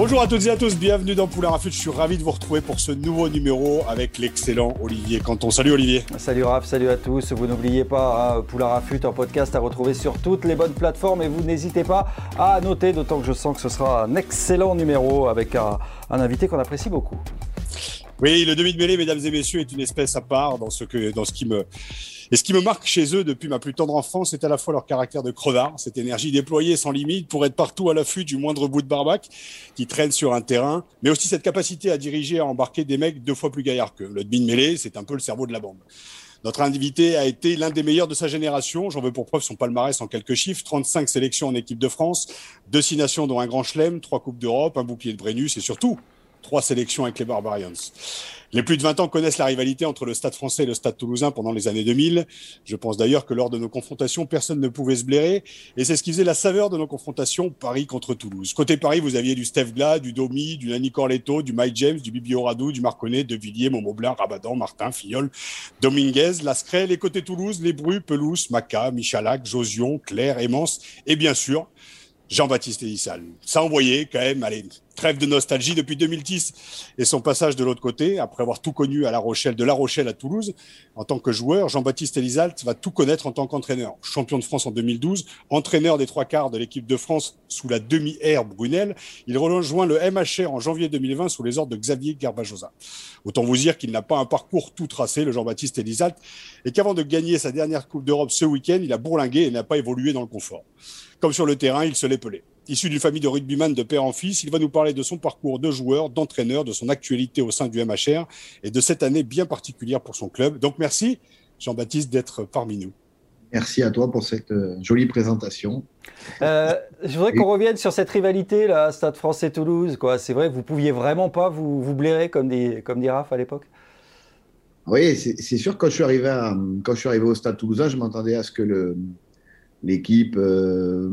Bonjour à toutes et à tous, bienvenue dans Poulain Rafut. Je suis ravi de vous retrouver pour ce nouveau numéro avec l'excellent Olivier Canton. Salut Olivier. Salut Raph, salut à tous. Vous n'oubliez pas, hein, Poulain Rafut en podcast à retrouver sur toutes les bonnes plateformes et vous n'hésitez pas à noter, d'autant que je sens que ce sera un excellent numéro avec un, un invité qu'on apprécie beaucoup. Oui, le demi de mêlée, mesdames et messieurs, est une espèce à part dans ce, que, dans ce qui me. Et ce qui me marque chez eux depuis ma plus tendre enfance, c'est à la fois leur caractère de crevard, cette énergie déployée sans limite pour être partout à l'affût du moindre bout de barbac qui traîne sur un terrain, mais aussi cette capacité à diriger à embarquer des mecs deux fois plus gaillards qu'eux. Le demi de mêlée, c'est un peu le cerveau de la bande. Notre invité a été l'un des meilleurs de sa génération. J'en veux pour preuve son palmarès en quelques chiffres. 35 sélections en équipe de France, deux six nations dont un grand chelem, trois coupes d'Europe, un bouclier de Brennus et surtout trois sélections avec les Barbarians. Les plus de 20 ans connaissent la rivalité entre le Stade français et le Stade toulousain pendant les années 2000. Je pense d'ailleurs que lors de nos confrontations, personne ne pouvait se blairer. Et c'est ce qui faisait la saveur de nos confrontations Paris contre Toulouse. Côté Paris, vous aviez du Steph Glas, du Domi, du Nani Corletto, du Mike James, du Bibi Radou, du Marconnet, de Villiers, Momoblin, Rabadan, Martin, Fillol, Dominguez, Lascrel. Et côté Toulouse, les Brus, Pelouse, Maca, Michalak, Josion, Claire, Aimance et bien sûr, Jean-Baptiste Elissal. Ça envoyait quand même, allez, trêve de nostalgie depuis 2010 et son passage de l'autre côté, après avoir tout connu à La Rochelle, de La Rochelle à Toulouse, en tant que joueur, Jean-Baptiste Elizalt va tout connaître en tant qu'entraîneur. Champion de France en 2012, entraîneur des trois quarts de l'équipe de France sous la demi-ère Brunel, il rejoint le MHR en janvier 2020 sous les ordres de Xavier Garbajosa. Autant vous dire qu'il n'a pas un parcours tout tracé, le Jean-Baptiste Elizalt, et qu'avant de gagner sa dernière Coupe d'Europe ce week-end, il a bourlingué et n'a pas évolué dans le confort. Comme sur le terrain, il se l'est pelé. Issu d'une famille de rugbyman de père en fils, il va nous parler de son parcours de joueur, d'entraîneur, de son actualité au sein du MHR et de cette année bien particulière pour son club. Donc merci Jean-Baptiste d'être parmi nous. Merci à toi pour cette euh, jolie présentation. Euh, je voudrais qu'on revienne sur cette rivalité là, Stade Français Toulouse. Quoi, c'est vrai, vous pouviez vraiment pas vous, vous blairer comme dit comme dit Raph à l'époque? Oui, c'est sûr. Quand je suis arrivé à, quand je suis arrivé au Stade Toulousain, je m'attendais à ce que le l'équipe euh,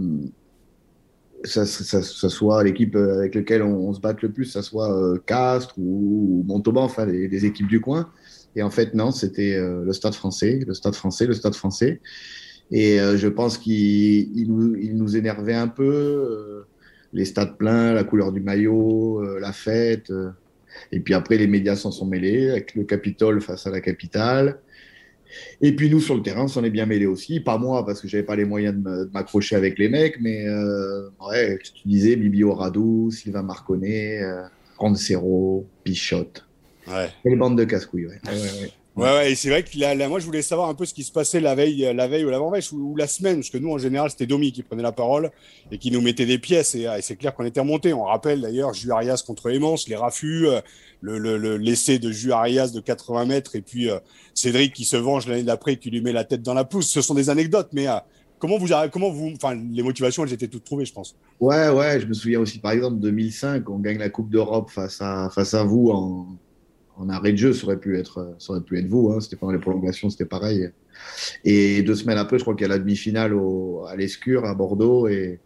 ça, soit l'équipe avec laquelle on, se batte le plus, ça soit euh, Castres ou, Montauban, enfin les, équipes du coin. Et en fait, non, c'était euh, le Stade français, le Stade français, le Stade français. Et euh, je pense qu'il il nous, il nous, énervait un peu, euh, les stades pleins, la couleur du maillot, euh, la fête. et puis après, les médias s'en sont mêlés, avec le Capitole face à la capitale. Et puis nous, sur le terrain, on s'en est bien mêlé aussi. Pas moi, parce que j'avais pas les moyens de m'accrocher avec les mecs, mais euh, ouais, tu disais, Bibi Oradou, Sylvain Marconnet, euh, Roncero, Pichotte. Ouais. Quelle bande de casse-couilles, ouais. ouais, ouais Ouais, ouais, et c'est vrai que là, moi, je voulais savoir un peu ce qui se passait la veille, la veille ou l'avant-veille ou, la semaine, parce que nous, en général, c'était Domi qui prenait la parole et qui nous mettait des pièces, et, et c'est clair qu'on était remonté. On rappelle d'ailleurs Jus Arias contre Aimance, les raffus, le, le, le l'essai de Jus Arias de 80 mètres, et puis euh, Cédric qui se venge l'année d'après et qui lui met la tête dans la pousse. Ce sont des anecdotes, mais euh, comment vous, comment vous, enfin, les motivations, elles étaient toutes trouvées, je pense. Ouais, ouais, je me souviens aussi, par exemple, 2005, on gagne la Coupe d'Europe face à, face à vous en en arrêt de jeu, ça aurait pu être, ça aurait pu être vous. Hein. C'était pendant les prolongations, c'était pareil. Et deux semaines après, je crois qu'il y a la demi-finale à l'Escure, à Bordeaux. Et,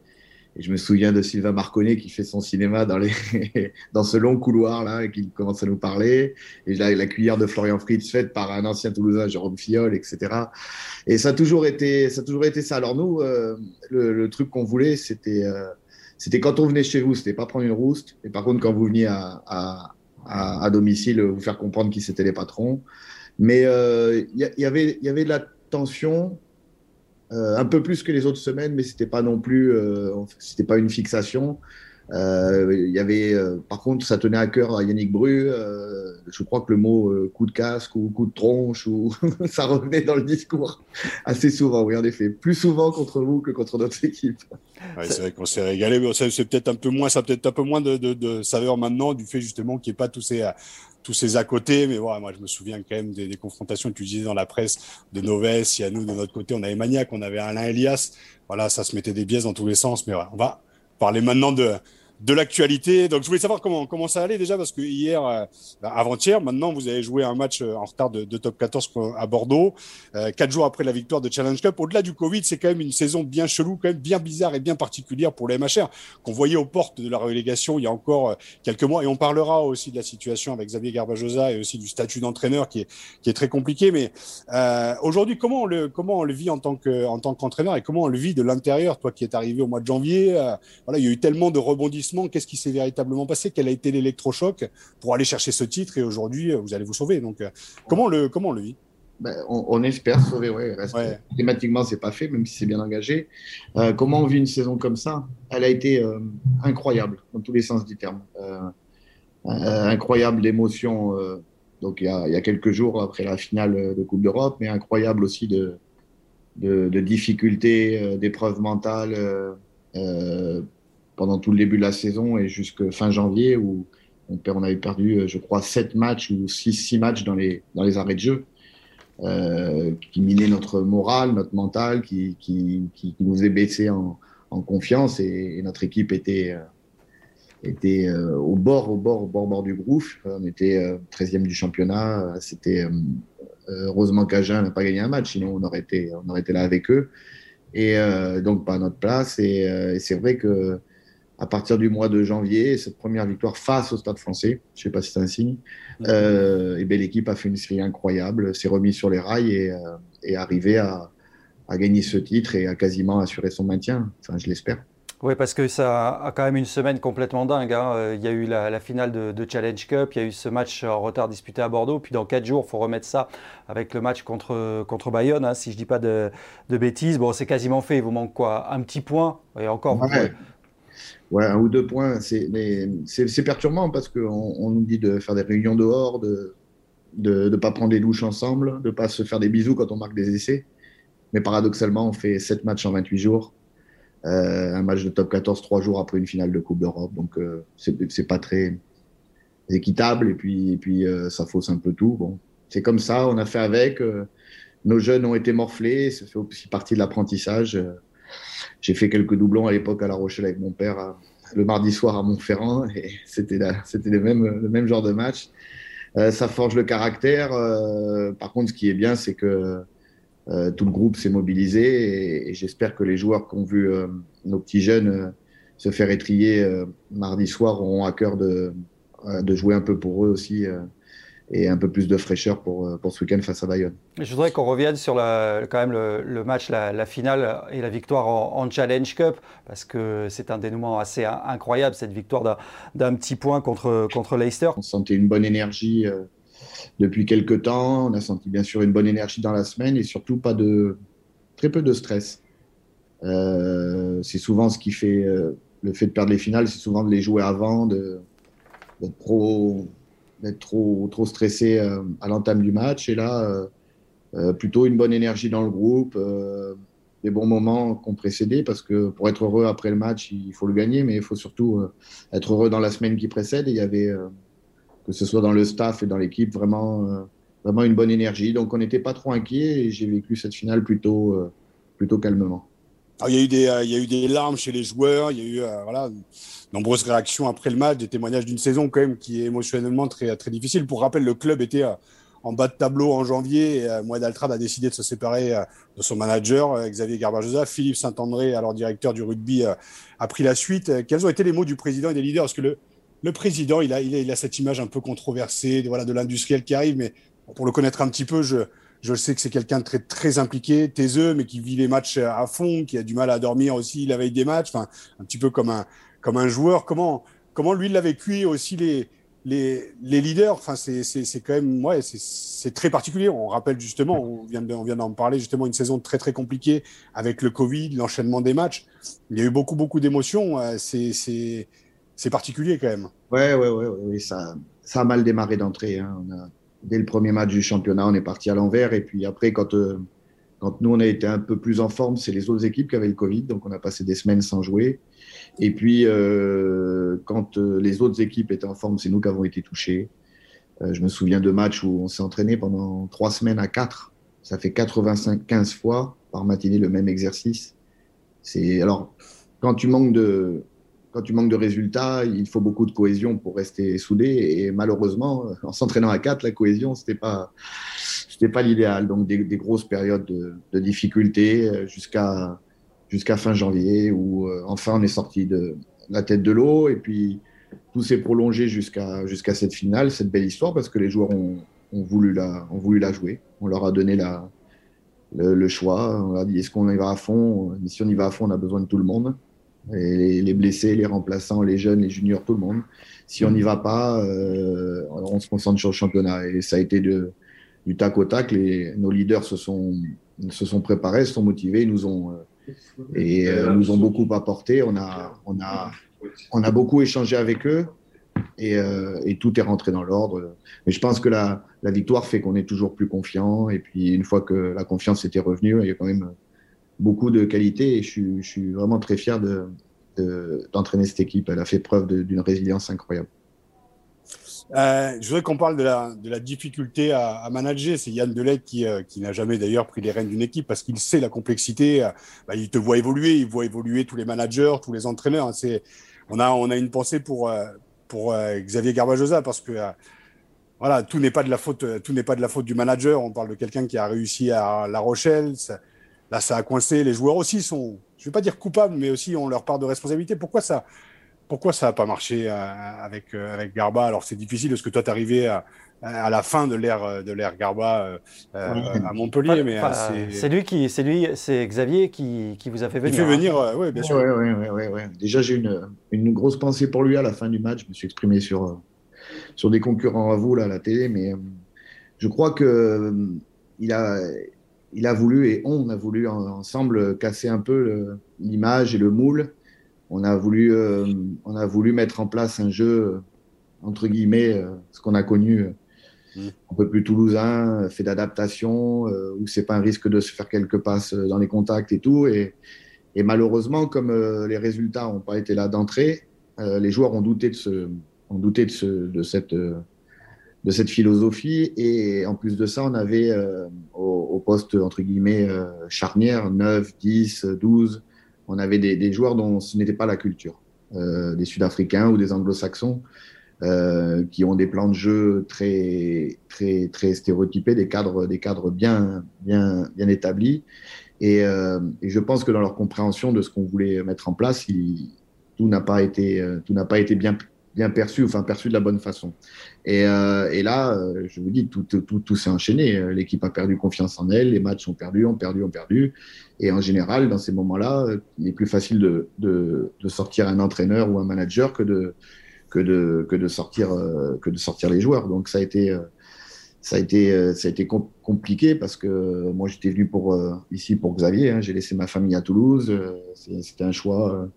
je me souviens de Sylvain Marconnet qui fait son cinéma dans, ce long couloir là et qui commence à nous parler. Et la, cuillère de Florian Fritz faite par un ancien Toulousain, Jérôme Fiol, etc. Et ça a toujours été, ça. Alors nous, euh, le, truc qu'on voulait, c'était, euh, c'était quand on venait chez vous, c'était pas prendre une rouste. Et par contre, quand vous veniez à à, domicile, vous faire comprendre qui c'était les patrons. Mais il euh, y, avait, y avait de la tension, euh, un peu plus que les autres semaines, mais c'était pas non plus, euh, c'était pas une fixation. Il y avait, par contre, ça tenait à cœur à Yannick Bru. je crois que le mot coup de casque ou coup de tronche, ou ça revenait dans le discours assez souvent. Oui, en effet, plus souvent contre vous que contre notre équipe. Ouais, c'est vrai qu'on s'est régalé, c'est peut-être un peu moins, ça peut-être un peu moins de, saveur maintenant du fait justement qu'il n'y ait pas tous ces, tous ces à côté. Mais voilà, moi, je me souviens quand même des, confrontations que tu disais dans la presse de Noves. Il y a nous, de notre côté, on avait Maniac, on avait Alain Elias. Voilà, ça se mettait des biaises dans tous les sens. Mais voilà, on va parler maintenant de, de l'actualité. Donc, je voulais savoir comment, comment ça allait déjà, parce que hier, euh, bah, avant-hier, maintenant, vous avez joué un match euh, en retard de, top 14 à Bordeaux, euh, quatre jours après la victoire de Challenge Cup. Au-delà du Covid, c'est quand même une saison bien chelou, quand même bien bizarre et bien particulière pour les MHR, qu'on voyait aux portes de la relégation il y a encore quelques mois. Et on parlera aussi de la situation avec Xavier Garbajosa et aussi du statut d'entraîneur qui est, qui est très compliqué. Mais aujourd'hui, comment on le, comment on le vit en tant que, en tant qu'entraîneur et comment on le vit de l'intérieur, toi qui es arrivé au mois de janvier, voilà, il y a eu tellement de rebondissements qu'est-ce qui s'est véritablement passé, quel a été l'électrochoc pour aller chercher ce titre et aujourd'hui vous allez vous sauver. Donc euh, comment on le comment on le vit? Ben, on, espère sauver, ouais. Thématiquement, c'est pas fait, même si c'est bien engagé. Euh, comment on vit une saison comme ça? Elle a été euh, incroyable dans tous les sens du terme. incroyable d'émotion. donc il y, a, quelques jours après la finale de Coupe d'Europe, mais incroyable aussi de, de, de difficultés, d'épreuves mentales pendant tout le début de la saison et jusqu'à fin janvier où on, avait perdu, euh, je crois, 7 matchs ou 6, 6 matchs dans les, dans les arrêts de jeu, euh, qui minaient notre morale, notre mental, qui, qui, nous faisait baisser en, confiance et, notre équipe était, euh, était euh, au bord, au bord, au bord, bord du groupe. On était 13e du championnat. C'était heureusement qu'Agen n'a pas gagné un match, sinon on aurait été, on aurait été là avec eux. Et donc pas à notre place. Et c'est vrai que à partir du mois de janvier, cette première victoire face au Stade français, je ne sais pas si c'est un signe, euh, et ben, l'équipe a fait une série incroyable, s'est remise sur les rails et euh, est arrivée à, à, gagner ce titre et à quasiment assurer son maintien. Enfin, je l'espère. Oui, parce que ça a quand même une semaine complètement dingue. Hein. Euh, il y a eu la, finale de, Challenge Cup, il y a eu ce match en retard disputé à Bordeaux, puis dans quatre jours, il faut remettre ça avec le match contre, contre Bayonne, hein, si je ne dis pas de, de bêtises. Bon, c'est quasiment fait, il vous manque quoi? Un petit point, et encore, Ouais, un ou deux points. C'est perturbant parce qu'on on nous dit de faire des réunions dehors, de ne pas prendre des douches ensemble, de ne pas se faire des bisous quand on marque des essais. Mais paradoxalement, on fait 7 matchs en 28 jours. Euh, un match de top 14 trois jours après une finale de Coupe d'Europe. Donc, euh, c'est pas très équitable. Et puis, et puis euh, ça fausse un peu tout. Bon, c'est comme ça, on a fait avec. Euh, nos jeunes ont été morflés. Ça fait aussi partie de l'apprentissage. J'ai fait quelques doublons à l'époque à La Rochelle avec mon père le mardi soir à Montferrand et c'était c'était le même le même genre de match. Euh, ça forge le caractère. Euh, par contre, ce qui est bien, c'est que euh, tout le groupe s'est mobilisé et, j'espère que les joueurs qui ont vu nos petits jeunes se faire étrier mardi soir auront à cœur de, de jouer un peu pour eux aussi et un peu plus de fraîcheur pour, euh, pour ce week-end face à Bayonne. Je voudrais qu'on revienne sur la, quand même le, match, la, finale et la victoire en, Challenge Cup, parce que c'est un dénouement assez incroyable, cette victoire d'un petit point contre, contre Leicester. On sentait une bonne énergie euh, depuis quelques temps, on a senti bien sûr une bonne énergie dans la semaine et surtout pas de, très peu de stress. Euh, c'est souvent ce qui fait le fait de perdre les finales, c'est souvent de les jouer avant, d'être trop d'être trop, trop stressé euh, à l'entame du match. Et là, euh, euh, plutôt une bonne énergie dans le groupe, des bons moments qu'on précédait, parce que pour être heureux après le match, il faut le gagner, mais il faut surtout être heureux dans la semaine qui précède. Et il y avait, que ce soit dans le staff et dans l'équipe, vraiment, vraiment une bonne énergie. Donc on n'était pas trop inquiet et j'ai vécu cette finale plutôt, plutôt calmement. Il, y a eu des, il y a eu des larmes chez les joueurs, il y a eu voilà, nombreuses réactions après le match, des témoignages d'une saison quand même qui est émotionnellement très, très difficile. Pour rappel, le club était euh, en bas de tableau en janvier et euh, Moed Altrad a décidé de se séparer euh, de son manager, Xavier Garbajosa. Philippe Saint-André, alors directeur du rugby, a pris la suite. Quels ont été les mots du président et des leaders? Parce que le, président, il a, cette image un peu controversée de l'industriel qui arrive, mais pour le connaître un petit peu, je, je sais que c'est quelqu'un de très, très impliqué, taiseux, mais qui vit les matchs à fond, qui a du mal à dormir aussi la veille des matchs, enfin, un petit peu comme un, comme un joueur. Comment, comment lui l'a vécu aussi les, les, les leaders? Enfin, c'est, quand même, ouais, c'est, très particulier. On rappelle justement, on vient, de, d'en parler justement, une saison très très compliquée avec le Covid, l'enchaînement des matchs. Il y a eu beaucoup beaucoup d'émotions. Euh, c'est, particulier quand même. Ouais, ouais, ouais, ouais, ça, ça a mal démarré d'entrée. Hein. Dès le premier match du championnat, on est parti à l'envers. Et puis après, quand euh, quand nous, on a été un peu plus en forme, c'est les autres équipes qui avaient le Covid, donc on a passé des semaines sans jouer. Et puis, euh, quand euh, les autres équipes étaient en forme, c'est nous qui avons été touchés. je me souviens de matchs où on s'est entraîné pendant trois semaines à quatre. Ça fait 85, 15 fois par matinée le même exercice. C'est alors quand tu manques de quand tu manques de résultats, il faut beaucoup de cohésion pour rester soudé. Et malheureusement, en s'entraînant à quatre, la cohésion c'était pas pas l'idéal. Donc des, grosses périodes de, difficultés jusqu'à jusqu'à fin janvier où euh, enfin on est sorti de la tête de l'eau et puis tout s'est prolongé jusqu'à jusqu'à cette finale, cette belle histoire parce que les joueurs ont, ont voulu la ont voulu la jouer. On leur a donné la le, choix. On leur a dit est-ce qu'on y va à fond? Si on y va à fond, on a besoin de tout le monde. Les, blessés, les remplaçants, les jeunes, les juniors, tout le monde. Si on n'y va pas, euh, on se concentre sur le championnat. Et ça a été du tac au tac. Les, nos leaders se sont, se sont préparés, se sont motivés, nous ont, euh, et euh, nous ont beaucoup apporté. On a, on, a, on a beaucoup échangé avec eux et, et tout est rentré dans l'ordre. Mais je pense que la, la victoire fait qu'on est toujours plus confiant. Et puis, une fois que la confiance était revenue, il y a quand même beaucoup de qualité. Et je, suis, vraiment très fier d'entraîner cette équipe. Elle a fait preuve d'une résilience incroyable. Euh, je voudrais qu'on parle de la, difficulté à, manager. C'est Yann qui, euh, qui n'a jamais d'ailleurs pris les rênes d'une équipe parce qu'il sait la complexité. Euh, bah, il te voit évoluer, il voit évoluer tous les managers, tous les entraîneurs. C'est, on, a, on a une pensée pour, pour Xavier Garbajosa parce que voilà, tout n'est pas de la faute, tout n'est pas de la faute du manager. On parle de quelqu'un qui a réussi à La Rochelle. Là, ça a coincé. Les joueurs aussi sont, je vais pas dire coupables, mais aussi ont leur part de responsabilité. Pourquoi ça, pourquoi ça n'a pas marché euh, avec euh, avec Garba? Alors c'est difficile parce que toi, tu es arrivé à, à la fin de l'ère de l'ère Garba euh, à Montpellier, mais c'est lui qui, c'est lui, c'est Xavier qui, qui, vous a fait venir. Il fait venir, hein. oui, bien sûr. Oui, oui, oui, Déjà, j'ai une, une grosse pensée pour lui à la fin du match. Je me suis exprimé sur sur des concurrents à vous là, à la télé, mais euh, je crois que euh, il a, il a voulu et on a voulu ensemble casser un peu l'image et le moule. On a voulu, euh, on a voulu mettre en place un jeu entre guillemets, ce qu'on a connu mmh. un peu plus toulousain, fait d'adaptation, où c'est pas un risque de se faire quelques passes dans les contacts et tout. Et, et malheureusement, comme les résultats n'ont pas été là d'entrée, les joueurs ont douté de ce, on doutait de, ce, de, cette, de cette philosophie. Et en plus de ça, on avait euh, au, poste, entre guillemets, euh, charnière, 9, 10, 12, on avait des, joueurs dont ce n'était pas la culture. Euh, des Sud-Africains ou des Anglo-Saxons qui ont des plans de jeu très, très, très stéréotypés, des cadres, des cadres bien, bien, bien établis. Et, je pense que dans leur compréhension de ce qu'on voulait mettre en place, tout n'a pas été, tout n'a pas été bien, bien perçu, enfin perçu de la bonne façon. Et, euh, et là, euh, je vous dis, tout, tout, tout, s'est enchaîné. L'équipe a perdu confiance en elle, les matchs ont perdu, ont perdu, ont perdu. Et en général, dans ces moments-là, il est plus facile de, de, de, sortir un entraîneur ou un manager que de, que de, que de, sortir, euh, que de sortir les joueurs. Donc ça a été, ça a été, été compliqué parce que moi j'étais venu pour, ici pour Xavier. Hein. J'ai laissé ma famille à Toulouse. C'était un choix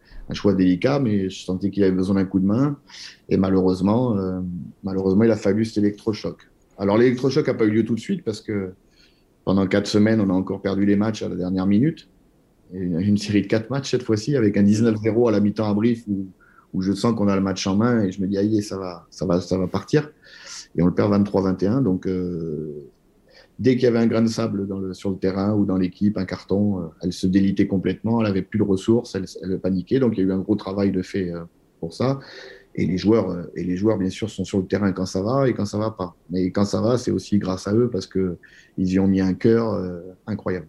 délicat, mais je sentais qu'il avait besoin d'un coup de main. Et malheureusement, euh, malheureusement, il a fallu cet électrochoc. Alors l'électrochoc n'a pas eu lieu tout de suite parce que pendant quatre semaines, on a encore perdu les matchs à la dernière minute. Une série de quatre matchs cette fois-ci avec un 19-0 à la mi-temps à Brief où, je sens qu'on a le match en main et je me dis aïe ça va ça va partir et on le perd 23-21 donc euh, dès qu'il y avait un grain de sable sur le terrain ou dans l'équipe, un carton, euh, elle se délitait complètement, elle avait plus de ressources, elle, paniquait. Donc il y a eu un gros travail de fait euh, pour ça. Et les joueurs, et les joueurs bien sûr sont sur le terrain quand ça va et quand ça va pas. Mais quand ça va, c'est aussi grâce à eux parce que ils y ont mis un cœur incroyable.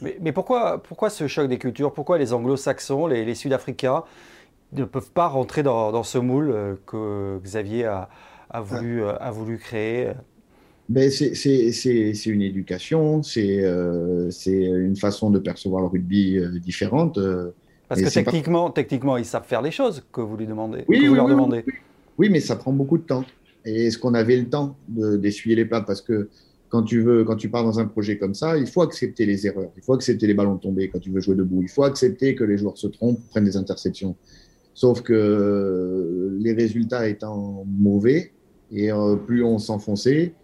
Mais, pourquoi, pourquoi ce choc des cultures? Pourquoi les Anglo-Saxons, les, les Sud-Africains ne peuvent pas rentrer dans, dans ce moule que Xavier a, a voulu, a voulu créer ben c'est une éducation, euh, c'est une façon de percevoir le rugby euh, différente. Euh, Parce que techniquement, techniquement, ils savent faire les choses que vous, lui demandez, oui, vous leur demandez. Oui, mais ça prend beaucoup de temps. Et est-ce qu'on avait le temps d'essuyer les plats? Parce que quand tu veux, quand tu pars dans un projet comme ça, il faut accepter les erreurs, il faut accepter les ballons tombés quand tu veux jouer debout, il faut accepter que les joueurs se trompent, prennent des interceptions. Sauf que les résultats étant mauvais, et plus on s'enfonçait,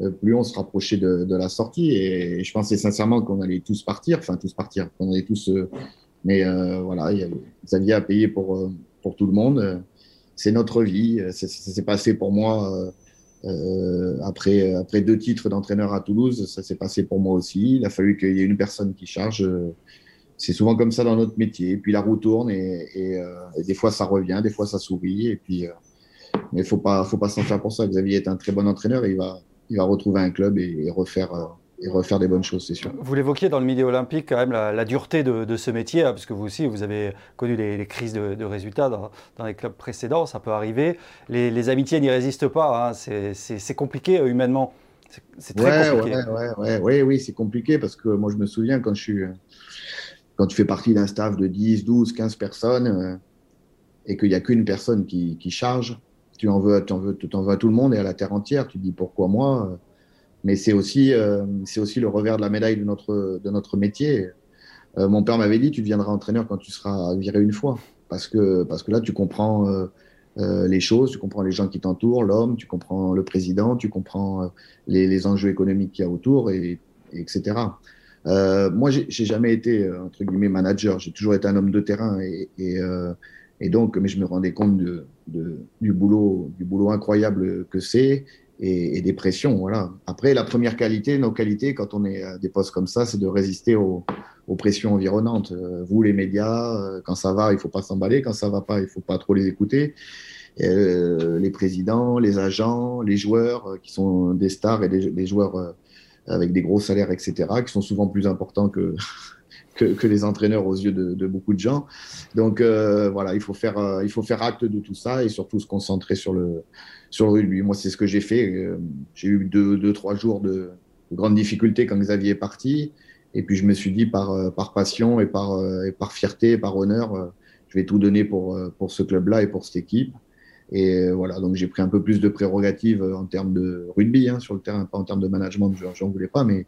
euh, plus on se rapprochait de, la sortie. Et je pensais sincèrement qu'on allait tous partir, enfin tous partir, qu'on allait tous. Euh, mais euh, voilà, il y a, Xavier a payé pour, pour tout le monde. C'est notre vie. Ça s'est passé pour moi Euh, après, après deux titres d'entraîneur à Toulouse, ça s'est passé pour moi aussi. Il a fallu qu'il y ait une personne qui charge. C'est souvent comme ça dans notre métier. Et puis la roue tourne et des fois ça revient, des fois ça sourit. Et puis, mais il faut pas, faut pas s'en faire pour ça. Xavier est un très bon entraîneur. Et il va, il va retrouver un club et, et refaire et refaire des bonnes choses, c'est sûr. Vous l'évoquiez dans le milieu olympique, quand même, la, la dureté de, de, ce métier, hein, parce que vous aussi, vous avez connu les, les crises de, de résultats dans, dans, les clubs précédents, ça peut arriver. Les, les amitiés n'y résistent pas, hein, c'est compliqué euh, humainement. C'est très ouais, compliqué. Ouais, ouais, ouais, oui, c'est compliqué, parce que moi, je me souviens quand je suis. Quand tu fais partie d'un staff de 10, 12, 15 personnes, euh, et qu'il n'y a qu'une personne qui, qui, charge, tu en veux, en veux, à tout le monde et à la terre entière. Tu dis pourquoi moi mais c'est aussi, euh, aussi le revers de la médaille de notre, de notre métier. Euh, mon père m'avait dit, tu deviendras entraîneur quand tu seras viré une fois, parce que, parce que là, tu comprends euh, euh les choses, tu comprends les gens qui t'entourent, l'homme, tu comprends le président, tu comprends les, les enjeux économiques qu'il y a autour, et, et etc. Euh, moi, j'ai jamais été entre guillemets manager. J'ai toujours été un homme de terrain, et, et donc, mais je me rendais compte du boulot, du boulot incroyable que c'est et, des pressions. Voilà. Après, la première qualité, nos qualités, quand on est à des postes comme ça, c'est de résister aux, pressions environnantes. Vous, les médias, quand ça va, il faut pas s'emballer. Quand ça va pas, il faut pas trop les écouter. Euh, les présidents, les agents, les joueurs qui sont des stars et des, des joueurs avec des gros salaires, etc., qui sont souvent plus importants que que, que, les entraîneurs aux yeux de, de beaucoup de gens. Donc euh, voilà, il faut faire, euh, il faut faire acte de tout ça et surtout se concentrer sur le, sur le rugby. Moi, c'est ce que j'ai fait. Euh, j'ai eu deux, deux, trois jours de, de grandes difficultés quand Xavier est parti. Et puis je me suis dit par, euh, par passion et par, et par fierté, par honneur, je vais tout donner pour, pour ce club-là et pour cette équipe. Et voilà, donc j'ai pris un peu plus de prérogatives en termes de rugby hein, sur le terrain, pas en termes de management, j'en voulais pas, mais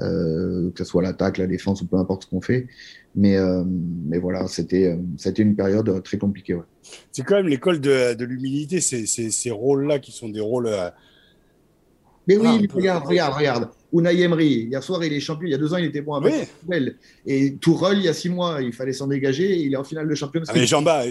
euh, que ce soit l'attaque, la défense ou peu importe ce qu'on fait. Mais, euh, mais voilà, c'était euh, une période très compliquée. Ouais. C'est quand même l'école de, de l'humilité, ces, ces, ces rôles-là qui sont des rôles. Euh... Mais oui, ah, regarde, regarde, regarde. Unai Emery, hier soir, il est champion. Il y a deux ans, il était bon à oui. Et Tourelle, il y a six mois, il fallait s'en dégager. Il est en finale de championnat. Ah, mais Jean-Bas,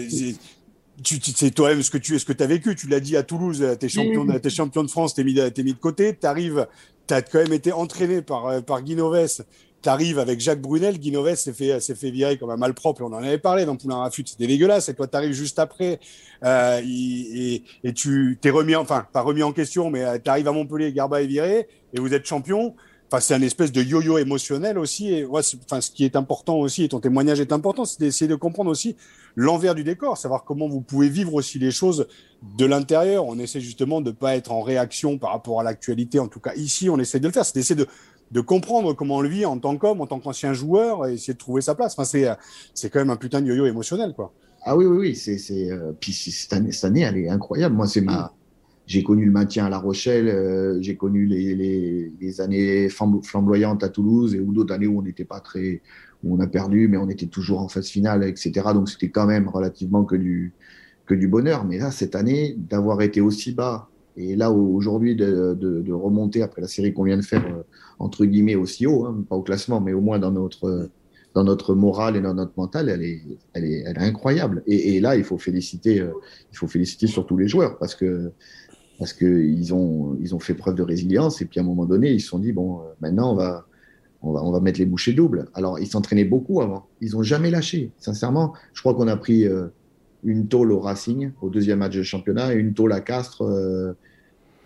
tu, tu sais toi-même ce que tu ce que as vécu. Tu l'as dit à Toulouse, tu es champion, mmh. champion de France, tu es, mis, mis de côté. Tu arrives tu as quand même été entraîné par, euh, par Guinoves. Tu arrives avec Jacques Brunel. Guinoves s'est fait, s'est fait virer comme un malpropre. On en avait parlé dans Poulain Rafut. C'était dégueulasse. Et toi, tu arrives juste après. Euh, et, et, tu t'es remis, enfin, pas remis en question, mais euh, tu arrives à Montpellier, Garba est viré. Et vous êtes champion. Enfin, c'est un espèce de yo-yo émotionnel aussi. Et enfin, ce qui est important aussi, et ton témoignage est important, c'est d'essayer de comprendre aussi l'envers du décor, savoir comment vous pouvez vivre aussi les choses de l'intérieur. On essaie justement de pas être en réaction par rapport à l'actualité. En tout cas, ici, on essaie de le faire. C'est d'essayer de, de comprendre comment on le vit en tant qu'homme, en tant qu'ancien joueur, et essayer de trouver sa place. Enfin, c'est, c'est quand même un putain de yo-yo émotionnel, quoi. Ah oui, oui, oui. C'est, c'est, euh, puis cette année, cette année, elle est incroyable. Moi, c'est ma, j'ai connu le maintien à La Rochelle, euh, j'ai connu les, les, les, années flamboyantes à Toulouse et ou d'autres années où on n'était pas très, où on a perdu, mais on était toujours en phase finale, etc. Donc c'était quand même relativement que du, que du bonheur. Mais là, cette année, d'avoir été aussi bas et là aujourd'hui de, de, de, remonter après la série qu'on vient de faire euh, entre guillemets aussi haut, hein, pas au classement, mais au moins dans notre dans notre morale et dans notre mental, elle est, elle est, elle est incroyable. Et, et, là, il faut féliciter, euh, il faut féliciter surtout les joueurs parce que parce qu'ils ont, ils ont fait preuve de résilience. Et puis à un moment donné, ils se sont dit bon, maintenant on va, on va, on va mettre les bouchées doubles. Alors ils s'entraînaient beaucoup avant. Ils n'ont jamais lâché. Sincèrement, je crois qu'on a pris euh, une tôle au Racing au deuxième match de championnat et une tôle à Castres, euh,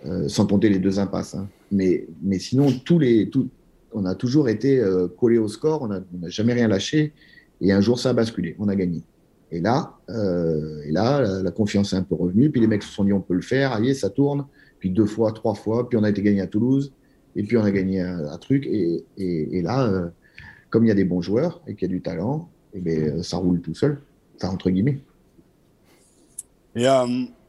euh, sans compter les deux impasses. Hein. Mais, mais sinon, tous les, tout, on a toujours été euh, collé au score. On n'a jamais rien lâché. Et un jour, ça a basculé. On a gagné. Et là, euh, et là la, confiance est un peu revenue. Puis les mecs se sont dit, on peut le faire. Allez, ça tourne. Puis deux fois, trois fois. Puis on a été gagné à Toulouse. Et puis on a gagné un, un truc. Et, et, et là, euh, comme il y a des bons joueurs et qu'il y a du talent, et eh bien, ça roule tout seul. Enfin, entre guillemets. Et euh,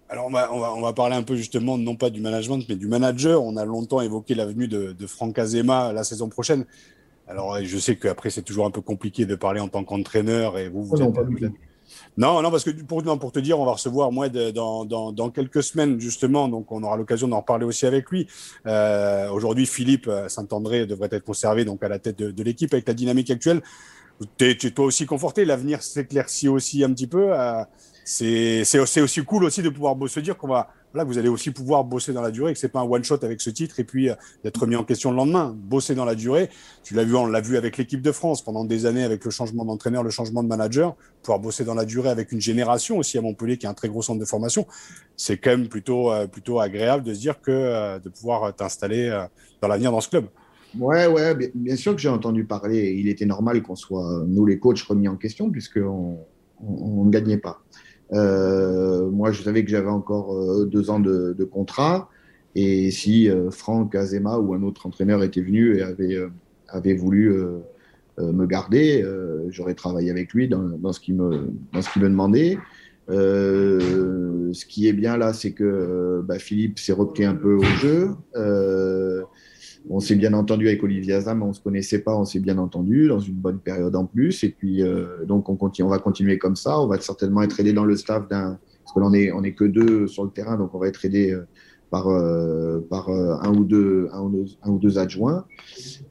alors, on va, on, va, on va parler un peu justement, non pas du management, mais du manager. On a longtemps évoqué l'avenue de, de Franck Azema la saison prochaine. Alors, je sais qu'après, c'est toujours un peu compliqué de parler en tant qu'entraîneur. Et vous, vous, oh non, êtes, non, non, parce que pour, non, pour te dire, on va recevoir moi de, dans, dans, dans, quelques semaines justement, donc on aura l'occasion d'en reparler aussi avec lui. Euh, Aujourd'hui, Philippe Saint-André devrait être conservé donc à la tête de, de l'équipe avec la dynamique actuelle. Tu es, toi aussi conforté, l'avenir s'éclaircit aussi un petit peu. Euh, c'est aussi cool aussi de pouvoir se dire qu'on va voilà, vous allez aussi pouvoir bosser dans la durée, que c'est pas un one shot avec ce titre et puis euh, d'être mis en question le lendemain. Bosser dans la durée, tu l'as vu, on l'a vu avec l'équipe de France pendant des années avec le changement d'entraîneur, le changement de manager, pouvoir bosser dans la durée avec une génération aussi à Montpellier qui a un très gros centre de formation, c'est quand même plutôt euh, plutôt agréable de se dire que euh, de pouvoir t'installer dans l'avenir dans ce club. Ouais, ouais, bien sûr que j'ai entendu parler. Il était normal qu'on soit, nous les coachs, remis en question puisqu'on on ne gagnait pas. Euh, moi, je savais que j'avais encore euh, deux ans de, de, contrat. Et si euh, Franck Azema ou un autre entraîneur était venu et avait, avait voulu me garder, j'aurais travaillé avec lui dans, dans ce qu'il me, dans ce qu'il me demandait. Euh, ce qui est bien là, c'est que bah, Philippe s'est repris un peu au jeu. Euh, on s'est bien entendu avec Olivier Azam, on se connaissait pas, on s'est bien entendu dans une bonne période en plus. Et puis, euh, donc, on, continue, on va continuer comme ça. On va certainement être aidé dans le staff d'un, parce que l'on est, on est que deux sur le terrain, donc on va être aidé euh, par, euh, par un, ou deux, un, ou deux, adjoints.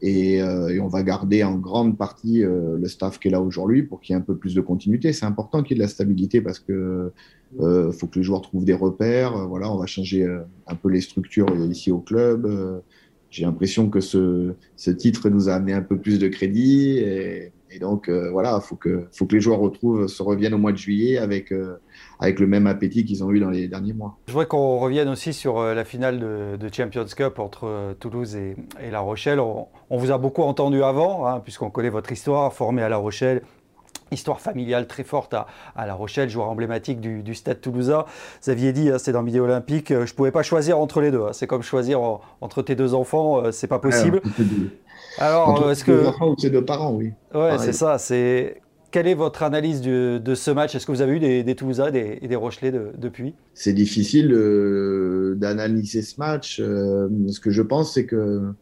Et, et, on va garder en grande partie le staff qui est là aujourd'hui pour qu'il y ait un peu plus de continuité. C'est important qu'il y ait de la stabilité parce que faut que les joueurs trouvent des repères. Voilà, on va changer un peu les structures ici au club j'ai l'impression que ce, titre nous a amené un peu plus de crédit. Et, donc, euh, voilà, il faut que, les joueurs retrouvent, se reviennent au mois de juillet avec, euh, avec le même appétit qu'ils ont eu dans les derniers mois. Je voudrais qu'on revienne aussi sur euh, la finale de, Champions Cup entre Toulouse et, La Rochelle. On, vous a beaucoup entendu avant, hein, puisqu'on connaît votre histoire, formée à La Rochelle, Histoire familiale très forte à, à, La Rochelle, joueur emblématique du, du Stade Toulousain. Vous aviez dit, hein, c'est dans Midi Olympique, euh, je ne pouvais pas choisir entre les deux. Hein. C'est comme choisir entre tes deux enfants, euh, c'est pas possible. Alors, est-ce que. enfants ou ses deux parents, oui. Ouais, c'est ça. C'est. Quelle est votre analyse de, de ce match? Est-ce que vous avez eu des, des Toulousains et des, des Rochelais de, depuis? C'est difficile euh, d'analyser ce match. ce que je pense, c'est que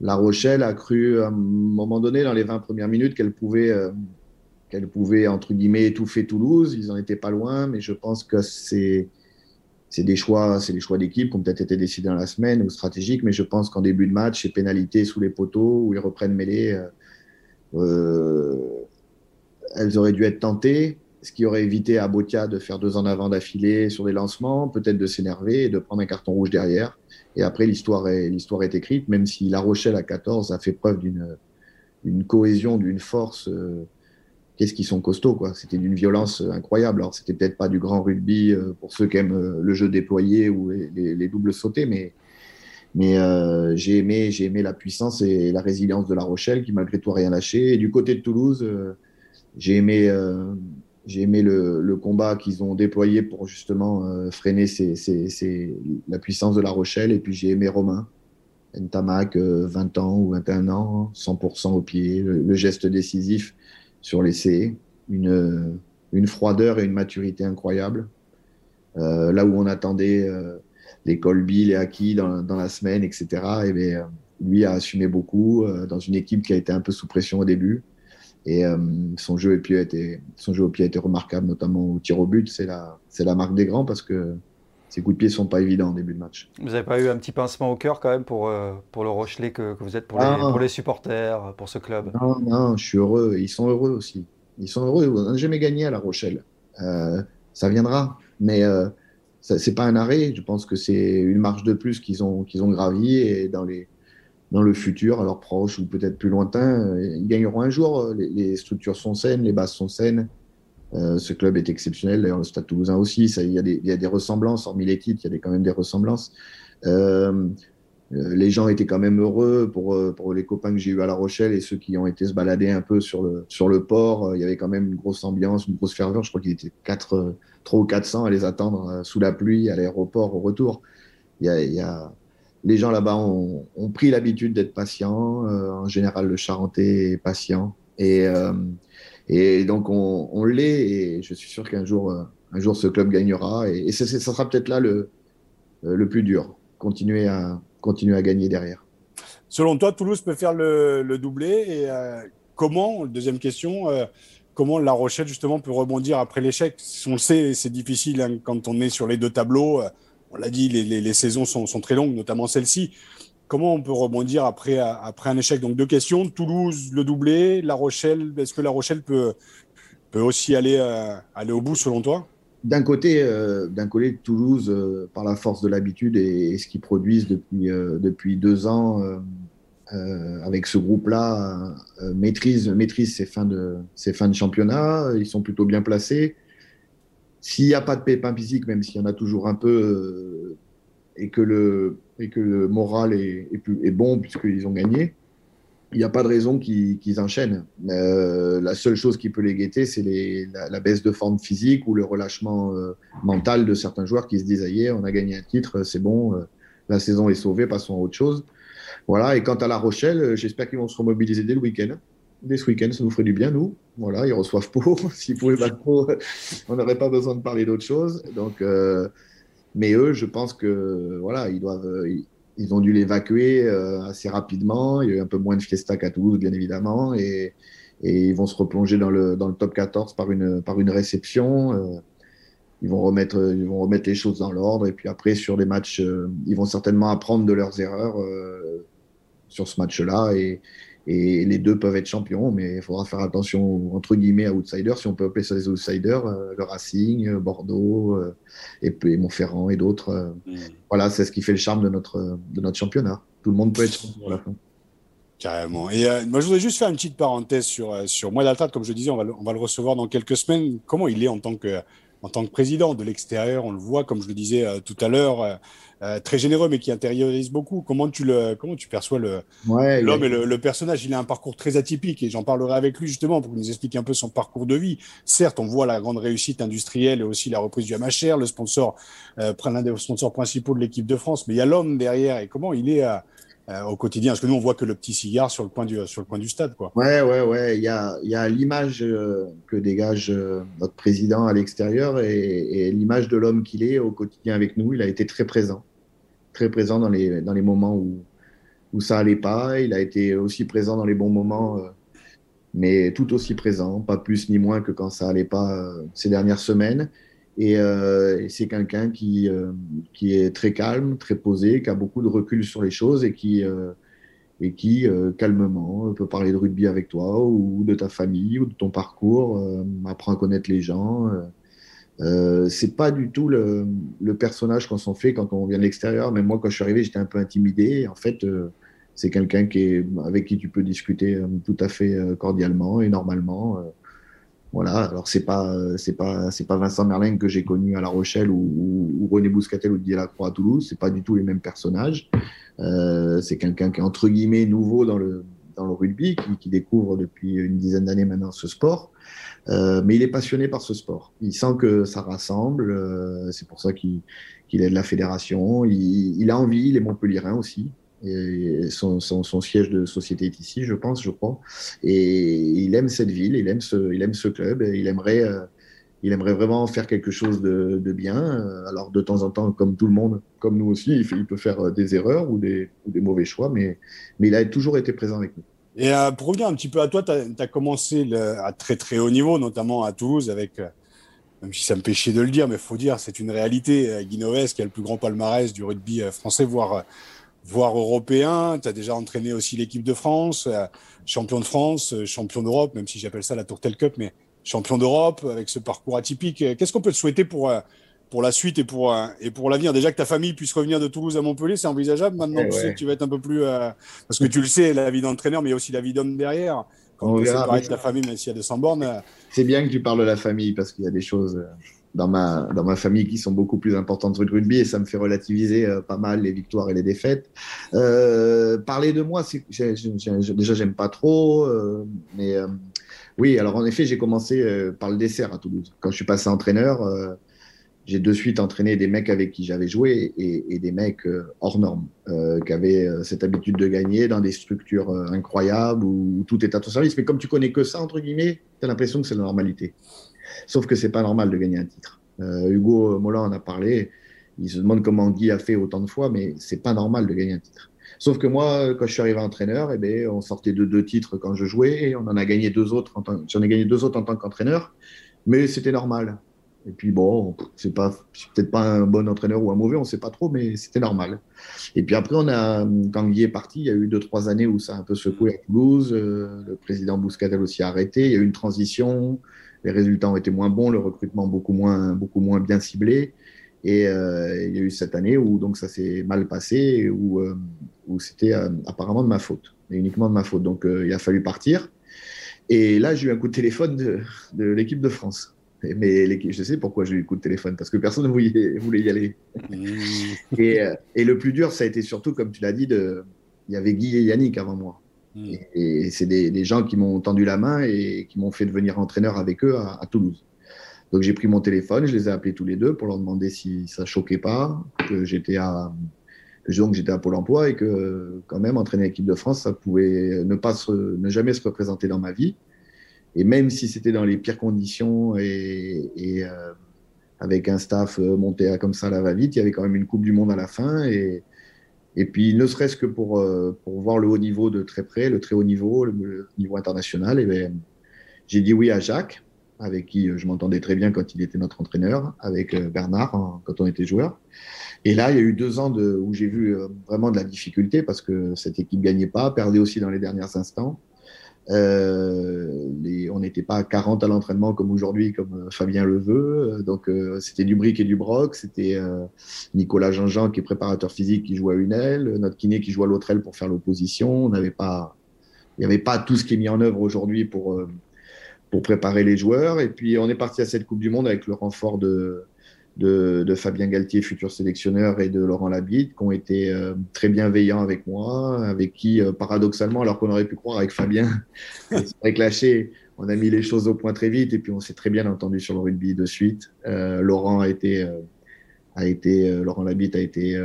La Rochelle a cru à un moment donné, dans les 20 premières minutes, qu'elle pouvait qu'elle pouvait, entre guillemets, étouffer Toulouse. Ils n'en étaient pas loin, mais je pense que c'est c'est des choix, c'est des choix d'équipe qui ont peut-être été décidés dans la semaine ou stratégiques, mais je pense qu'en début de match, c'est pénalité sous les poteaux où ils reprennent mêlée. Euh, euh, elles auraient dû être tentées, ce qui aurait évité à Botia de faire deux en avant d'affilée sur les lancements, peut-être de s'énerver et de prendre un carton rouge derrière. Et après, l'histoire est, l'histoire est écrite, même si La Rochelle à 14 a fait preuve d'une une cohésion, d'une force. Euh, qu'est-ce qu'ils sont costauds, quoi. C'était d'une violence euh, incroyable. Alors, c'était peut-être pas du grand rugby euh, pour ceux qui aiment euh, le jeu déployé ou les, doubles sautés, mais, mais j'ai aimé, j'ai aimé la puissance et la résilience de La Rochelle qui, malgré tout, rien lâché. Et du côté de Toulouse, j'ai aimé, j'ai aimé le, combat qu'ils ont déployé pour justement freiner la puissance de La Rochelle. Et puis, j'ai aimé Romain. Ntamak, 20 ans ou 21 ans, 100% au pied, le geste décisif sur l'essai, une, une froideur et une maturité incroyable. Euh, là où on attendait euh, les Colby, les Aki dans, dans, la semaine, etc. Et bien, lui a assumé beaucoup euh, dans une équipe qui a été un peu sous pression au début. Et euh, son, jeu au pied a été, son jeu au pied remarquable, notamment au tir au but. C'est la, c'est la marque des grands parce que ses coups de pied sont pas évidents en début de match. Vous n'avez pas eu un petit pincement au cœur quand même pour, pour le Rochelet que, que vous êtes pour, les, pour les supporters, pour ce club? Non, non, je suis heureux. Ils sont heureux aussi. Ils sont heureux. On n'a jamais gagné à La Rochelle. Euh, ça viendra. Mais euh, ce n'est pas un arrêt. Je pense que c'est une marche de plus qu'ils ont, qu'ils ont gravi et dans, les, dans le futur, alors proche ou peut-être plus lointain, ils gagneront un jour. Les, les structures sont saines, les bases sont saines. Euh, ce club est exceptionnel, d'ailleurs le Stade Toulousain aussi. il, y a des, ressemblances, hormis les titres, il y a des, quand même des ressemblances. Euh, euh, les gens étaient quand même heureux pour, les copains que j'ai eu à La Rochelle et ceux qui ont été se balader un peu sur le, port. Il y avait quand même une grosse ambiance, une grosse ferveur. Je crois qu'il était 4, 3 ou 400 à les attendre sous la pluie à l'aéroport au retour. Les gens là-bas ont, ont, pris l'habitude d'être patients. en général, le Charentais est patient. Et, et donc, on, l'est et je suis sûr qu'un jour, euh, un jour, ce club gagnera. Et, et ça, sera peut-être là le, euh, le plus dur, continuer à, continuer à gagner derrière. Selon toi, Toulouse peut faire le, le doublé et euh, comment, deuxième question, comment La Rochelle justement peut rebondir après l'échec? On le sait, c'est difficile hein, quand on est sur les deux tableaux. On l'a dit, les, les, les saisons sont, sont, très longues, notamment celle-ci. Comment on peut rebondir après, après un échec? Donc deux questions. Toulouse, le doublé. La Rochelle, est-ce que La Rochelle peut, aussi aller, euh, aller au bout selon toi? D'un côté, euh, d'un côté, Toulouse, euh, par la force de l'habitude et, ce qu'ils produisent depuis, deux ans avec ce groupe-là, maîtrise, maîtrise ses, fins de, fins de championnat. Ils sont plutôt bien placés. S'il n'y a pas de pépin physique, même s'il y en a toujours un peu, et, que le, moral est, bon puisqu'ils ont gagné, il n'y a pas de raison qu'ils enchaînent. Euh, la seule chose qui peut les guetter, c'est la, baisse de forme physique ou le relâchement euh, mental de certains joueurs qui se disent Aïe, on a gagné un titre, c'est bon, euh, la saison est sauvée, passons à autre chose. Voilà, et quant à La Rochelle, j'espère qu'ils vont se remobiliser dès le week-end. Dès ce week-end, ça nous ferait du bien, nous. Voilà, ils reçoivent Pau. S'ils pouvaient battre Pau, on n'aurait pas besoin de parler d'autre chose. Donc, mais eux, je pense que voilà, ils doivent, ils ont dû l'évacuer euh, assez rapidement. Il y a eu un peu moins de fiesta qu'à Toulouse, bien évidemment, et, ils vont se replonger dans le, dans le top 14 par une, par une réception. Euh, ils, vont remettre, ils vont remettre les choses dans l'ordre, et puis après, sur les matchs, euh, ils vont certainement apprendre de leurs erreurs sur ce match-là, et les deux peuvent être champions, mais il faudra faire attention, entre guillemets, à outsiders, si on peut appeler ça des outsiders, euh, le Racing, euh, Bordeaux, euh, et, et, Montferrand et d'autres. Mm. Voilà, c'est ce qui fait le charme de notre, de notre championnat. Tout le monde peut être champion à la fin. Carrément. Et moi, je voudrais juste faire une petite parenthèse sur, sur Moi Comme je disais, on va, on va le recevoir dans quelques semaines. Comment il est en tant que, en tant que président de l'extérieur On le voit, comme je le disais tout à l'heure euh, très généreux, mais qui intériorise beaucoup. Comment tu le, comment tu perçois le l'homme et le, personnage? Il a un parcours très atypique et j'en parlerai avec lui justement pour qu'il nous explique un peu son parcours de vie. Certes, on voit la grande réussite industrielle et aussi la reprise du MHR, le sponsor, euh, l'un des sponsors principaux de l'équipe de France, mais il y a l'homme derrière et comment il est euh, au quotidien Parce que nous, on voit que le petit cigare sur le coin du, sur le coin du stade. Quoi. Ouais, ouais, ouais. Il y a, y a l'image euh, que dégage euh, notre président à l'extérieur et, et l'image de l'homme qu'il est au quotidien avec nous. Il a été très présent très présent dans les, dans les moments où, où ça allait pas. Il a été aussi présent dans les bons moments, mais tout aussi présent, pas plus ni moins que quand ça allait pas ces dernières semaines. Et, euh, c'est quelqu'un qui, qui est très calme, très posé, qui a beaucoup de recul sur les choses et qui, et qui calmement peut parler de rugby avec toi ou de ta famille ou de ton parcours, apprend à connaître les gens. Euh, c'est pas du tout le, personnage qu'on s'en fait quand on vient de l'extérieur. Mais moi, quand je suis arrivé, j'étais un peu intimidé. En fait, euh, c'est quelqu'un avec qui tu peux discuter euh, tout à fait cordialement et normalement. Voilà. Alors c'est pas, c'est pas, c'est pas Vincent Merlin que j'ai connu à La Rochelle ou, René Bouscatel ou Didier Lacroix à Toulouse. C'est pas du tout les mêmes personnages. c'est quelqu'un qui est entre guillemets nouveau dans le dans le rugby, qui, qui découvre depuis une dizaine d'années maintenant ce sport. Euh, mais il est passionné par ce sport. Il sent que ça rassemble. Euh, c'est pour ça qu'il est de la fédération. Il, il, a envie. Il est montpelliérain aussi. Son, siège de société est ici, je pense, je crois. Et il aime cette ville. Il aime ce, il aime ce club. Il aimerait. Euh, il aimerait vraiment faire quelque chose de, bien. Alors, de temps en temps, comme tout le monde, comme nous aussi, il, peut faire des erreurs ou des, mauvais choix, mais, il a toujours été présent avec nous. Et euh, pour revenir un petit peu à toi, tu as, commencé à très très haut niveau, notamment à Toulouse, avec, euh, même si ça me chier de le dire, mais il faut dire, c'est une réalité. Euh, Guinoves, qui a le plus grand palmarès du rugby euh, français, voire, voire européen. Tu as déjà entraîné aussi l'équipe de France, champion de France, champion d'Europe, même si j'appelle ça la Tourtel Cup, mais champion d'Europe avec ce parcours atypique. Qu'est-ce qu'on peut te souhaiter pour pour la suite et pour, euh, et pour l'avenir? Déjà que ta famille puisse revenir de Toulouse à Montpellier, c'est envisageable. Maintenant, eh tu sais que tu vas être un peu plus. Euh, parce que tu le sais, la vie d'entraîneur, mais il y a aussi la vie d'homme derrière. Quand on verra avec ta famille, même s'il y a 200 bornes. Euh. C'est bien que tu parles de la famille parce qu'il y a des choses dans ma, dans ma famille qui sont beaucoup plus importantes que le rugby et ça me fait relativiser pas mal les victoires et les défaites. parler de moi, déjà, j'aime pas trop, mais oui, alors en effet, j'ai commencé par le dessert à Toulouse. Quand je suis passé entraîneur, j'ai de suite entraîné des mecs avec qui j'avais joué et, et, des mecs euh, hors normes, euh, qui avaient euh, cette habitude de gagner dans des structures incroyables où, tout est à ton service. Mais comme tu connais que ça, entre guillemets, tu as l'impression que c'est la normalité. Sauf que c'est pas normal de gagner un titre. Hugo Mollin en a parlé. Il se demande comment Guy a fait autant de fois, mais c'est pas normal de gagner un titre. Sauf que moi, quand je suis arrivé entraîneur, eh bien, on sortait de deux titres quand je jouais, et on en a gagné deux autres. J'en ai gagné deux autres en tant qu'entraîneur, mais c'était normal. Et puis bon, c'est pas, peut-être pas un bon entraîneur ou un mauvais, on sait pas trop, mais c'était normal. Et puis après, on a, quand Guy est parti, il y a eu deux trois années où ça a un peu secoué à Toulouse. Euh, le président Bouscatel aussi a arrêté. Il y a eu une transition. Les résultats ont été moins bons, le recrutement beaucoup moins, beaucoup moins bien ciblé. Et euh, il y a eu cette année où donc ça s'est mal passé, où, euh, où c'était euh, apparemment de ma faute, et uniquement de ma faute. Donc il a fallu partir. Et là, j'ai eu un coup de téléphone de, de l'équipe de France. Mais je sais pourquoi j'ai eu un coup de téléphone, parce que personne ne voulait, voulait y aller. Mmh. et, et, le plus dur, ça a été surtout, comme tu l'as dit, de, il y avait Guy et Yannick avant moi. Mmh. Et, c'est des, gens qui m'ont tendu la main et qui m'ont fait devenir entraîneur avec eux à, Toulouse. Donc j'ai pris mon téléphone, je les ai appelés tous les deux pour leur demander si ça choquait pas, que j'étais à donc j'étais à Pôle Emploi et que quand même entraîner l'équipe de France, ça pouvait ne pas ne jamais se représenter dans ma vie. Et même si c'était dans les pires conditions et, euh, avec un staff monté à, comme ça à la va-vite, il y avait quand même une Coupe du Monde à la fin et et puis, ne serait-ce que pour, euh, pour voir le haut niveau de très près, le très haut niveau, le, niveau international, et ben, j'ai dit oui à Jacques avec qui euh, je m'entendais très bien quand il était notre entraîneur, avec euh, Bernard quand on était joueur. Et là, il y a eu deux ans de, où j'ai vu euh, vraiment de la difficulté parce que cette équipe gagnait pas, perdait aussi dans les derniers instants. Euh, les, on n'était pas à 40 à l'entraînement comme aujourd'hui, comme Fabien le veut. Donc, euh, c'était du brick et du broc. C'était euh, Nicolas Jean-Jean, qui est préparateur physique, qui joue à une aile, notre kiné qui joue à l'autre aile pour faire l'opposition. On n'avait pas, il n'y avait pas tout ce qui est mis en œuvre aujourd'hui pour, pour préparer les joueurs. Et puis, on est parti à cette Coupe du Monde avec le renfort de, de, Fabien Galtier, futur sélectionneur, et de Laurent Labitte, qui ont été euh, très bienveillants avec moi, avec qui, euh, paradoxalement, alors qu'on aurait pu croire avec Fabien, avec lâché, on a mis les choses au point très vite, et puis on s'est très bien entendu sur le rugby de suite. Euh, Laurent a été, a été Laurent Labitte a été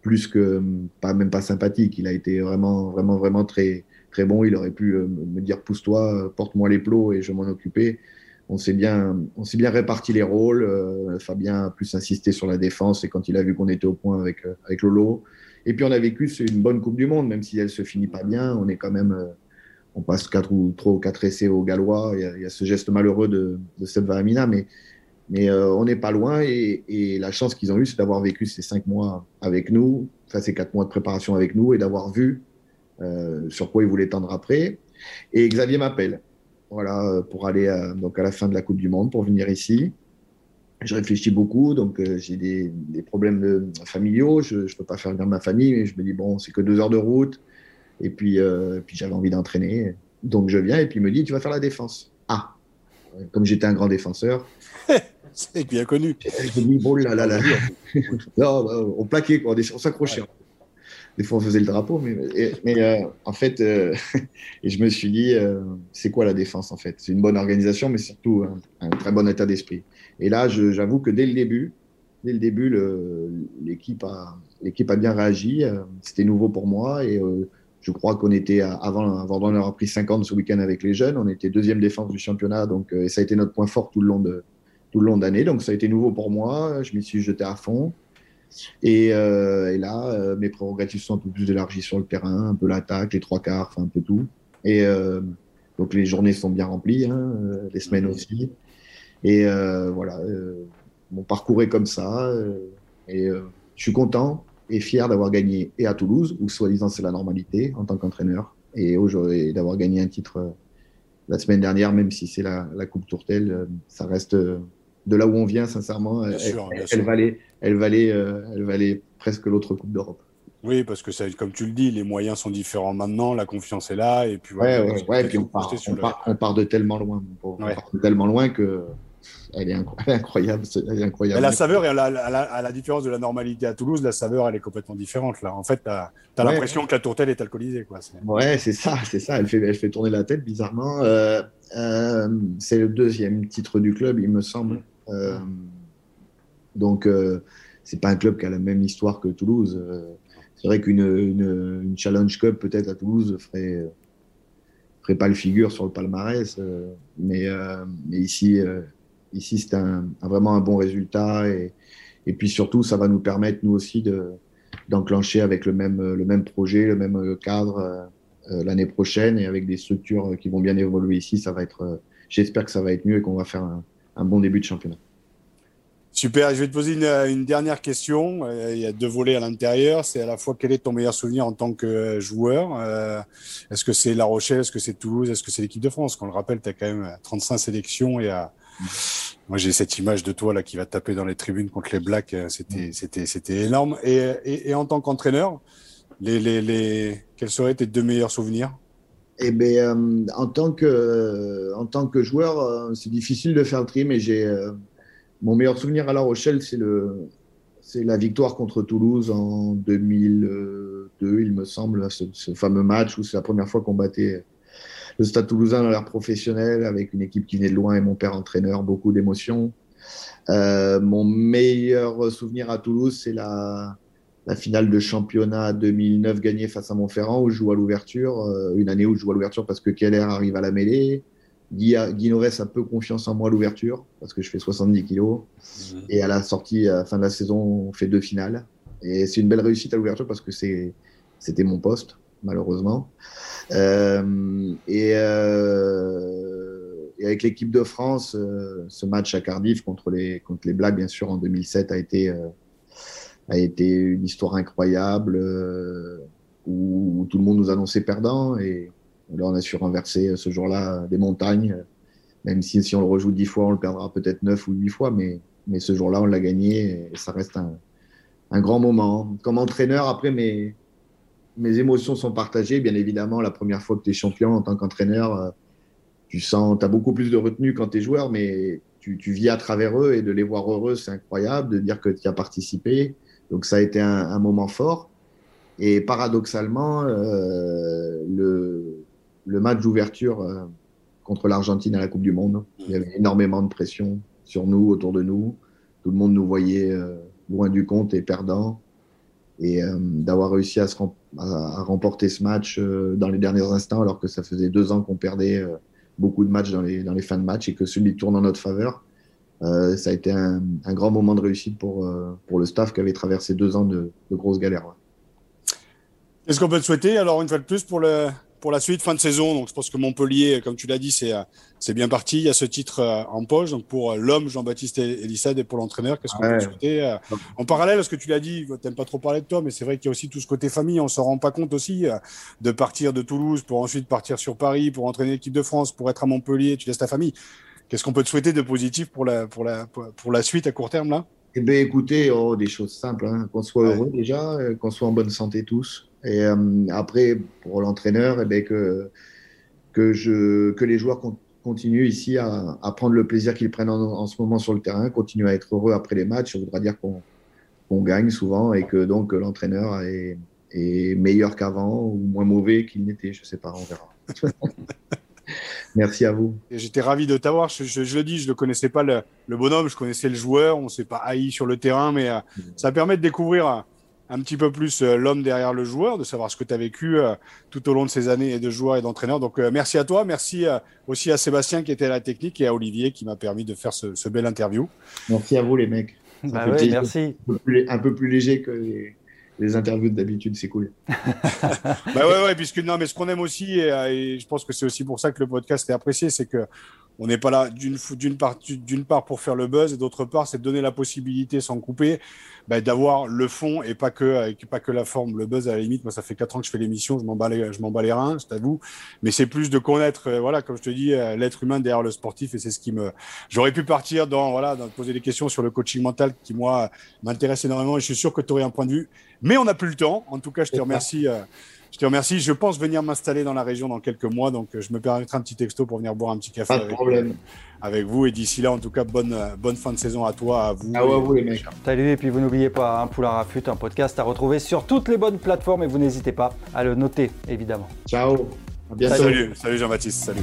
plus que, pas même pas sympathique, il a été vraiment, vraiment, vraiment très, très bon. Il aurait pu me dire pousse-toi, porte-moi les plots et je m'en occupais. On s'est bien, on s'est bien réparti les rôles. Euh, Fabien a plus insisté sur la défense et quand il a vu qu'on était au point avec avec Lolo. Et puis on a vécu une bonne Coupe du Monde, même si elle se finit pas bien. On est quand même, on passe quatre ou trois ou quatre essais aux Gallois. Il y a, ce geste malheureux de, de Seb mais mais on n'est pas loin et, et la chance qu'ils ont eue, c'est d'avoir vécu ces cinq mois avec nous, enfin ces quatre mois de préparation avec nous et d'avoir vu euh, sur quoi il voulait tendre après. Et Xavier m'appelle, voilà, pour aller à, donc à la fin de la Coupe du Monde, pour venir ici. Je réfléchis beaucoup, donc euh, j'ai des, des, problèmes de, familiaux, je ne peux pas faire venir ma famille, mais je me dis, bon, c'est que deux heures de route, et puis, euh, puis j'avais envie d'entraîner. Donc je viens, et puis il me dit, tu vas faire la défense. Ah, comme j'étais un grand défenseur. c'est bien connu. Je me dis, bon là là là. non, on plaquait, quoi, on s'accrochait des fois on faisait le drapeau, mais, euh, en fait, euh, et je me suis dit, euh, c'est quoi la défense en fait? C'est une bonne organisation, mais surtout un, très bon état d'esprit. Et là, j'avoue que dès le début, dès le début, l'équipe a, a bien réagi. C'était nouveau pour moi et je crois qu'on était avant, d'en avoir pris 50 ce week-end avec les jeunes, on était deuxième défense du championnat, donc et ça a été notre point fort tout le long de tout le. Donc ça a été nouveau pour moi. Je m'y suis jeté à fond. Euh, et, là, euh, mes prérogatives sont un peu plus élargies sur le terrain, un peu l'attaque, les trois quarts, enfin un peu tout. Et euh, donc les journées sont bien remplies, hein, les semaines aussi. Et voilà, mon parcours est comme ça. et je suis content et fier d'avoir gagné et à Toulouse, où soi-disant c'est la normalité en tant qu'entraîneur, et, d'avoir gagné un titre la semaine dernière, même si c'est la, la, Coupe Tourtel, ça reste de là où on vient, sincèrement, elle, valait, elle, valait, euh, elle valait presque l'autre Coupe d'Europe. Oui, parce que ça, comme tu le dis, les moyens sont différents maintenant, la confiance est là, et puis, ouais, ouais, puis on, part, on, part, de tellement loin, on part de tellement loin que elle est, incroyable, elle est incroyable. la saveur, à la, différence de la normalité à Toulouse, la saveur, elle est complètement différente. Là, en fait, tu as, l'impression que la tourtelle est alcoolisée, quoi. Ouais, c'est ça, c'est ça. Elle fait, elle fait tourner la tête bizarrement. Euh, euh, c'est le deuxième titre du club, il me semble. Euh, donc, euh, c'est pas un club qui a la même histoire que Toulouse. Euh, c'est vrai qu'une une, Challenge Cup, peut-être à Toulouse, ferait, ferait pas le figure sur le palmarès. mais, mais ici, ici c'est un, vraiment un bon résultat. Et, et puis surtout, ça va nous permettre, nous aussi, de, d'enclencher avec le même, le même projet, le même cadre l'année prochaine et avec des structures qui vont bien évoluer ici. Ça va être, j'espère que ça va être mieux et qu'on va faire un bon début de championnat. Super, je vais te poser une, dernière question. Il y a deux volets à l'intérieur. C'est à la fois quel est ton meilleur souvenir en tant que joueur Est-ce que c'est La Rochelle Est-ce que c'est Toulouse Est-ce que c'est l'équipe de France? Quand on le rappelle, tu as quand même 35 sélections et à... Moi, j'ai cette image de toi là qui va taper dans les tribunes contre les Blacks. C'était, c'était, c'était énorme. Et, et, et en tant qu'entraîneur, les, les, les... quels seraient tes deux meilleurs souvenirs? Eh bien, euh, en, tant que, euh, en tant que joueur, euh, c'est difficile de faire le tri, mais j'ai mon meilleur souvenir à La Rochelle, c'est le, c'est la victoire contre Toulouse en 2002, il me semble, ce, fameux match où c'est la première fois qu'on battait le Stade Toulousain dans l'ère professionnelle avec une équipe qui venait de loin et mon père entraîneur, beaucoup d'émotions. mon meilleur souvenir à Toulouse, c'est la, la finale de championnat 2009 gagnée face à Montferrand où je joue à l'ouverture, euh, une année où je joue à l'ouverture parce que Keller arrive à la mêlée. Guy, Guy a peu confiance en moi à l'ouverture parce que je fais 70 kilos. Mhm. Et à la sortie, à la fin de la saison, on fait deux finales. Et c'est une belle réussite à l'ouverture parce que c'était mon poste, malheureusement. Euh, et, euh, et, avec l'équipe de France, euh, ce match à Cardiff contre les, contre les Blacks, bien sûr, en 2007, a été a été une histoire incroyable euh, où, tout le monde nous annonçait perdant et là on a su renverser ce jour-là des montagnes. Même si si on le rejoue dix fois, on le perdra peut-être neuf ou huit fois, mais mais ce jour-là on l'a gagné et ça reste un, grand moment. Comme entraîneur, après mes mes émotions sont partagées. Bien évidemment, la première fois que tu es champion en tant qu'entraîneur, euh, tu sens, tu as beaucoup plus de retenue quand tu es joueur, mais tu, vis à travers eux et de les voir heureux, c'est incroyable, de dire que tu as participé. Donc ça a été un, moment fort. Et paradoxalement, euh, le, le, match d'ouverture euh, contre l'Argentine à la Coupe du Monde, il y avait énormément de pression sur nous, autour de nous. Tout le monde nous voyait euh, loin du compte et perdant. Et euh, d'avoir réussi à, remporter ce match dans les derniers instants, alors que ça faisait deux ans qu'on perdait beaucoup de matchs dans les, fins de match et que celui tourne en notre faveur, ça a été un, grand moment de réussite pour, le staff qui avait traversé deux ans de, de grosses galères. Ouais. Est-ce qu'on peut te souhaiter, alors une fois de plus, pour, le, pour la suite, fin de saison Donc je pense que Montpellier, comme tu l'as dit, c'est c'est bien parti. Il y a ce titre euh, en poche. Donc pour l'homme, Jean-Baptiste Elissade, et pour l'entraîneur, qu'est-ce qu'on ouais. peut te souhaiter En parallèle, est-ce que tu l'as dit, tu n'aimes pas trop parler de toi, mais c'est vrai qu'il y a aussi tout ce côté famille. On ne s'en rend pas compte aussi de partir de Toulouse pour ensuite partir sur Paris, pour entraîner l'équipe de France, pour être à Montpellier. Tu laisses ta famille. Qu'est-ce qu'on peut te souhaiter de positif pour la, pour la, pour la suite à court terme là? Eh bien, écoutez, oh, des choses simples. Hein. Qu'on soit ouais. heureux déjà, euh, qu'on soit en bonne santé tous. Et euh, après, pour l'entraîneur, eh bien, que, que, je, que les joueurs continuent ici à, à prendre le plaisir qu'ils prennent en, en, ce moment sur le terrain, continuent à être heureux après les matchs. Ça voudra dire qu'on qu gagne souvent et que donc l'entraîneur est, est meilleur qu'avant ou moins mauvais qu'il n'était. Je ne sais pas, on verra. Merci à vous. J'étais ravi de t'avoir. Je, je, je, le dis, je ne connaissais pas le, le, bonhomme, je connaissais le joueur. On ne s'est pas haï sur le terrain, mais euh, ça permet de découvrir un, petit peu plus euh, l'homme derrière le joueur, de savoir ce que tu as vécu euh, tout au long de ces années de joueur et d'entraîneur. Donc euh, merci à toi, merci euh, aussi à Sébastien qui était à la technique et à Olivier qui m'a permis de faire ce, ce, bel interview. Merci à vous les mecs. Bah ouais, merci. Un peu, plus, un peu plus léger que les les interviews d'habitude, c'est cool. bah ouais, ouais, puisque non, mais ce qu'on aime aussi, et, et, je pense que c'est aussi pour ça que le podcast est apprécié, c'est que on n'est pas là d'une part part pour faire le buzz et d'autre part c'est de donner la possibilité sans couper bah, d'avoir le fond et pas que pas que la forme. Le buzz à la limite moi ça fait quatre ans que je fais l'émission je m'en bats les je m'en bats les reins je t'avoue. Mais c'est plus de connaître euh, voilà comme je te dis euh, l'être humain derrière le sportif et c'est ce qui me j'aurais pu partir dans voilà dans poser des questions sur le coaching mental qui moi m'intéresse énormément et je suis sûr que tu aurais un point de vue. Mais on n'a plus le temps. En tout cas je te remercie euh, je te remercie. Je pense venir m'installer dans la région dans quelques mois, donc je me permettrai un petit texto pour venir boire un petit café avec, euh, avec, vous. Et d'ici là, en tout cas, bonne, bonne fin de saison à toi, à vous. Ah ouais, vous les mecs. Salut, et puis vous n'oubliez pas, hein, Poulain Rafut, un podcast à retrouver sur toutes les bonnes plateformes et vous n'hésitez pas à le noter, évidemment. Ciao. À bientôt. Salut, salut Jean-Baptiste. Salut.